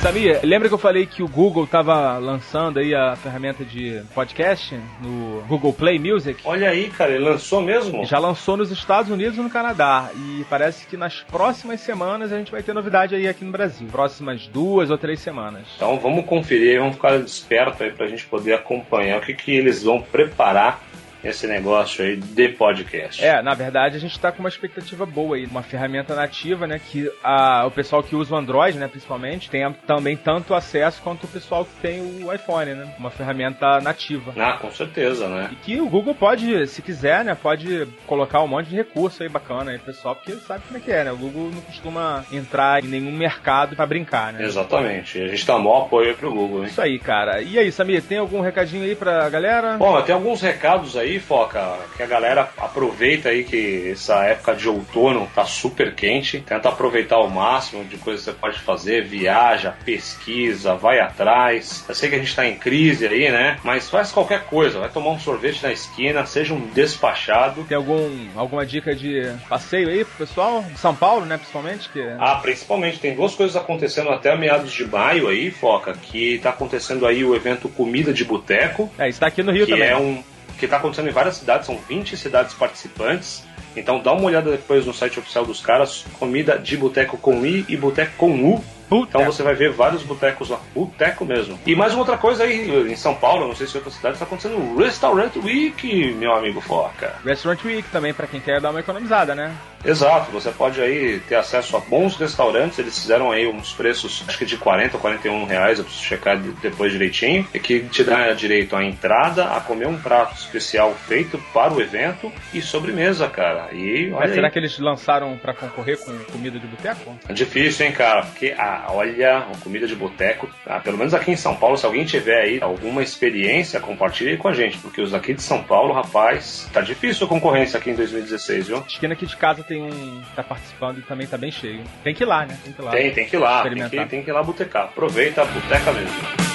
A: Samir, lembra que eu falei que o Google tava lançando aí a ferramenta de podcast no Google Play Music?
B: Olha aí, cara, ele lançou mesmo?
A: Já lançou nos Estados Unidos e no Canadá. E parece que nas próximas semanas a gente vai ter novidade aí aqui no Brasil. Próximas duas ou três semanas.
B: Então vamos conferir, vamos ficar esperto aí pra gente poder acompanhar o que, que eles vão preparar esse negócio aí de podcast.
A: É, na verdade a gente tá com uma expectativa boa aí, uma ferramenta nativa, né, que a, o pessoal que usa o Android, né, principalmente, tenha também tanto acesso quanto o pessoal que tem o iPhone, né, uma ferramenta nativa.
B: Ah, com certeza, né?
A: E que o Google pode, se quiser, né, pode colocar um monte de recurso aí bacana aí, pessoal, porque sabe como é que é, né, o Google não costuma entrar em nenhum mercado pra brincar, né.
B: Exatamente. A gente dá maior apoio aí pro Google, hein?
A: Isso aí, cara. E aí, Samir, tem algum recadinho aí pra galera?
B: Bom, tem alguns recados aí, aí, Foca, que a galera aproveita aí que essa época de outono tá super quente, tenta aproveitar o máximo de coisas que você pode fazer, viaja, pesquisa, vai atrás. Eu sei que a gente tá em crise aí, né? Mas faz qualquer coisa, vai tomar um sorvete na esquina, seja um despachado.
A: Tem algum, alguma dica de passeio aí pro pessoal? São Paulo, né, principalmente? Que...
B: Ah, principalmente. Tem duas coisas acontecendo até meados de maio aí, Foca, que tá acontecendo aí o evento Comida de Boteco.
A: É, está aqui no Rio
B: que
A: também.
B: é um que está acontecendo em várias cidades, são 20 cidades participantes. Então dá uma olhada depois no site oficial dos caras, comida de boteco com I e boteco com U. Então você vai ver vários botecos lá, boteco mesmo. E mais uma outra coisa aí, em São Paulo, não sei se em outra cidade, está acontecendo o Restaurant Week, meu amigo Foca.
A: Restaurant Week também, para quem quer dar uma economizada, né?
B: Exato, você pode aí ter acesso a bons restaurantes, eles fizeram aí uns preços, acho que de 40 ou 41 reais, eu preciso checar depois direitinho, e que te dá direito à entrada, a comer um prato especial feito para o evento e sobremesa, cara. E
A: Mas será
B: aí.
A: que eles lançaram para concorrer com comida de boteco?
B: É difícil, hein, cara? Porque, ah, olha, comida de boteco, ah, pelo menos aqui em São Paulo, se alguém tiver aí alguma experiência, compartilhe com a gente, porque os aqui de São Paulo, rapaz, tá difícil a concorrência aqui em 2016, viu?
A: Esquina aqui de casa tem um tá participando e também tá bem cheio. Tem que ir lá, né? Tem que ir lá.
B: Tem, tem que ir lá, tem que, tem que ir lá botecar. Aproveita a boteca mesmo.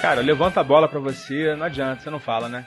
A: Cara, levanta a bola pra você, não adianta, você não fala, né?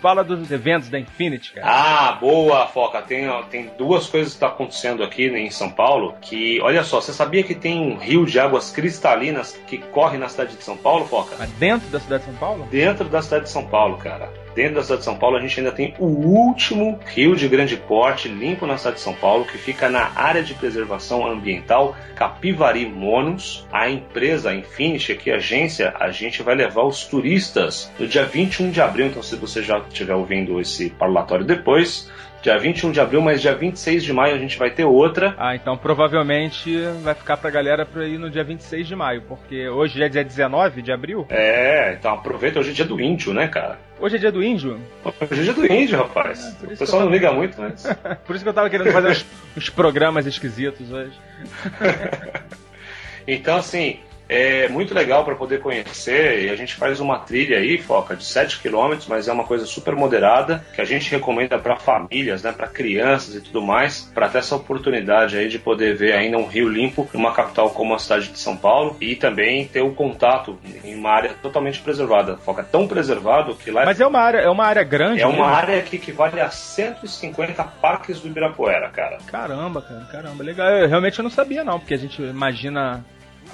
A: Fala dos eventos da Infinity, cara.
B: Ah, boa, Foca. Tem, tem duas coisas que estão acontecendo aqui né, em São Paulo. Que, olha só, você sabia que tem um rio de águas cristalinas que corre na cidade de São Paulo, Foca?
A: Mas dentro da cidade de São Paulo?
B: Dentro da cidade de São Paulo, cara. Dentro da cidade de São Paulo, a gente ainda tem o último rio de grande porte limpo na cidade de São Paulo, que fica na área de preservação ambiental Capivari Monos. A empresa a Infinity, aqui a agência, a gente vai levar os turistas no dia 21 de abril. Então, se você já estiver ouvindo esse parlatório depois, dia 21 de abril, mas dia 26 de maio a gente vai ter outra.
A: Ah, então provavelmente vai ficar pra galera pra ir no dia 26 de maio, porque hoje é dia 19 de abril.
B: É, então aproveita, hoje é dia do índio, né, cara?
A: Hoje é dia do índio.
B: Hoje é dia do índio, rapaz.
A: por
B: o pessoal
A: eu
B: não liga muito, mas.
A: Por isso que eu tava querendo fazer uns, uns programas esquisitos hoje.
B: Então, assim, é muito legal para poder conhecer e a gente faz uma trilha aí, Foca, de 7 km, mas é uma coisa super moderada que a gente recomenda para famílias, né, para crianças e tudo mais, para ter essa oportunidade aí de poder ver ainda um rio limpo numa capital como a cidade de São Paulo e também ter o contato em uma área totalmente preservada. Foca tão preservado que lá
A: Mas é uma área, é uma área grande.
B: é uma
A: mesmo.
B: área que equivale a 150 parques do Ibirapuera, cara.
A: Caramba, cara, caramba, legal. Eu realmente eu não sabia não, porque a gente imagina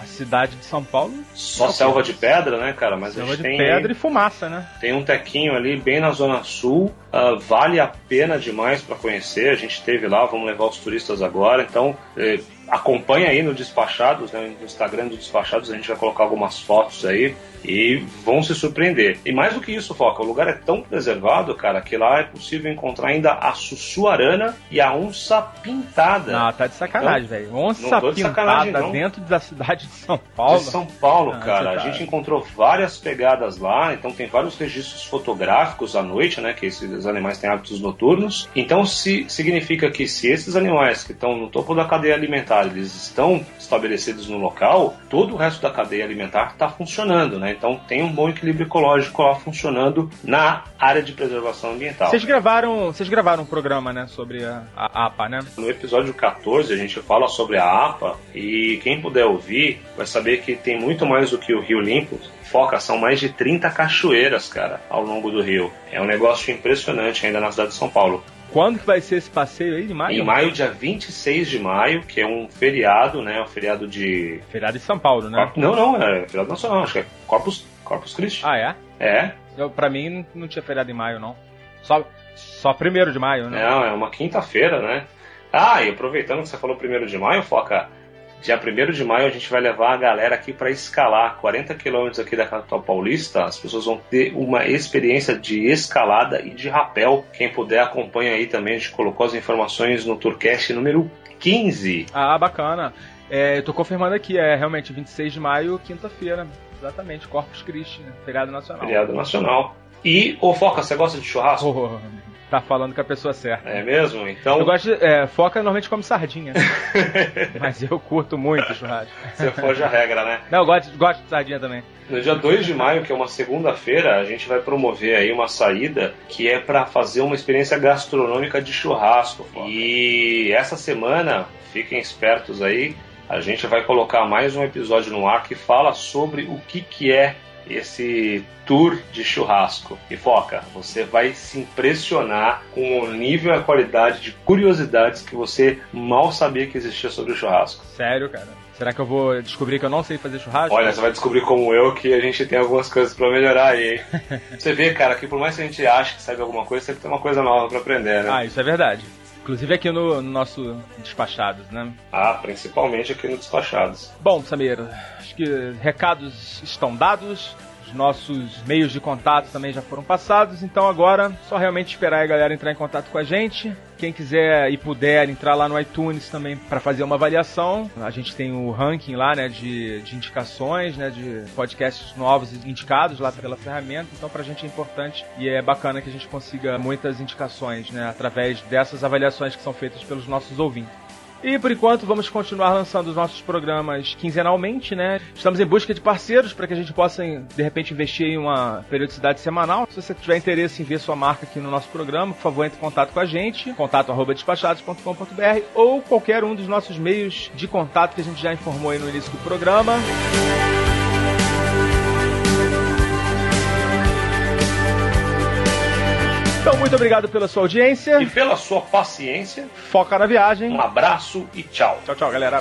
A: a cidade de São Paulo
B: Só selva de pedra, né, cara? Mas a
A: selva
B: gente
A: de
B: tem
A: pedra e fumaça, né?
B: Tem um tequinho ali bem na zona sul, ah, vale a pena demais para conhecer. A gente esteve lá, vamos levar os turistas agora. Então eh, acompanha aí no Despachados, né, no Instagram do Despachados, a gente vai colocar algumas fotos aí e vão se surpreender. E mais do que isso, Foca, o lugar é tão preservado, cara, que lá é possível encontrar ainda a sussuarana e a onça pintada.
A: Não, tá de sacanagem, velho. Onça
B: de
A: pintada dentro da cidade de São Paulo.
B: De São Paulo,
A: Ah,
B: cara. A
A: tá-
B: gente encontrou várias pegadas lá, então tem vários registros fotográficos à noite, né? Que esses animais têm hábitos noturnos. Então se, significa que se esses animais que estão no topo da cadeia alimentar, eles estão estabelecidos no local, todo o resto da cadeia alimentar está funcionando, né? Então tem um bom equilíbrio ecológico lá funcionando na área de preservação ambiental.
A: Vocês gravaram, vocês gravaram um programa, né, sobre a, a APA, né?
B: No episódio 14 a gente fala sobre a APA e quem puder ouvir vai saber que tem muito mais do que o Rio Limpo. Foca, são mais de 30 cachoeiras, cara, ao longo do rio. É um negócio impressionante ainda na cidade de São Paulo.
A: Quando que vai ser esse passeio aí de maio?
B: Em maio, dia 26 de maio, que é um feriado, né? Um feriado de.
A: Feriado de São Paulo, né?
B: Não, não, é feriado nacional, acho que é Corpus, Corpus Christi.
A: Ah, é?
B: É,
A: Eu, pra mim não- não tinha feriado em maio, não. Só, só primeiro de maio, né?
B: Não, é uma quinta-feira, né? Ah, e aproveitando que você falou primeiro de maio, Foca, dia 1 de maio a gente vai levar a galera aqui para escalar 40 quilômetros aqui da capital paulista. As pessoas vão ter uma experiência de escalada e de rapel. Quem puder acompanha aí também, a gente colocou as informações no Tourcast número 15.
A: Ah, bacana. É, eu tô confirmando aqui, é realmente 26 de maio, quinta-feira. Exatamente, Corpus Christi, né? feriado nacional.
B: Feriado nacional. E, ô Foca, você gosta de churrasco?
A: Oh, tá falando com a pessoa certa.
B: É mesmo? Então.
A: Eu gosto de, é, foca normalmente come sardinha. Mas eu curto muito churrasco.
B: Você foge a regra, né?
A: Não, eu gosto, gosto de sardinha também.
B: No dia 2 de maio, que é uma segunda-feira, a gente vai promover aí uma saída que é para fazer uma experiência gastronômica de churrasco. E essa semana, fiquem espertos aí, a gente vai colocar mais um episódio no ar que fala sobre o que, que é esse tour de churrasco. E foca, você vai se impressionar com o nível e a qualidade de curiosidades que você mal sabia que existia sobre o churrasco.
A: Sério, cara? Será que eu vou descobrir que eu não sei fazer churrasco?
B: Olha, você vai descobrir como eu que a gente tem algumas coisas para melhorar aí, hein? você vê, cara, que por mais que a gente ache que sabe alguma coisa, sempre tem uma coisa nova para aprender, né?
A: Ah, isso é verdade. Inclusive aqui no, no, nosso Despachados, né?
B: Ah, principalmente aqui no Despachados.
A: Bom, Samir, acho que recados estão dados nossos meios de contato também já foram passados, então agora só realmente esperar a galera entrar em contato com a gente. Quem quiser e puder entrar lá no iTunes também para fazer uma avaliação. A gente tem o ranking lá, né, de, de indicações, né, de podcasts novos indicados lá pela ferramenta. Então pra gente é importante e é bacana que a gente consiga muitas indicações, né, através dessas avaliações que são feitas pelos nossos ouvintes. E por enquanto vamos continuar lançando os nossos programas quinzenalmente, né? Estamos em busca de parceiros para que a gente possa, de repente, investir em uma periodicidade semanal. Se você tiver interesse em ver sua marca aqui no nosso programa, por favor, entre em contato com a gente, contato@despachados.com.br ou qualquer um dos nossos meios de contato que a gente já informou aí no início do programa. Então, muito obrigado pela sua audiência.
B: E pela sua paciência.
A: Foca na viagem.
B: Um abraço e tchau.
A: Tchau, tchau, galera.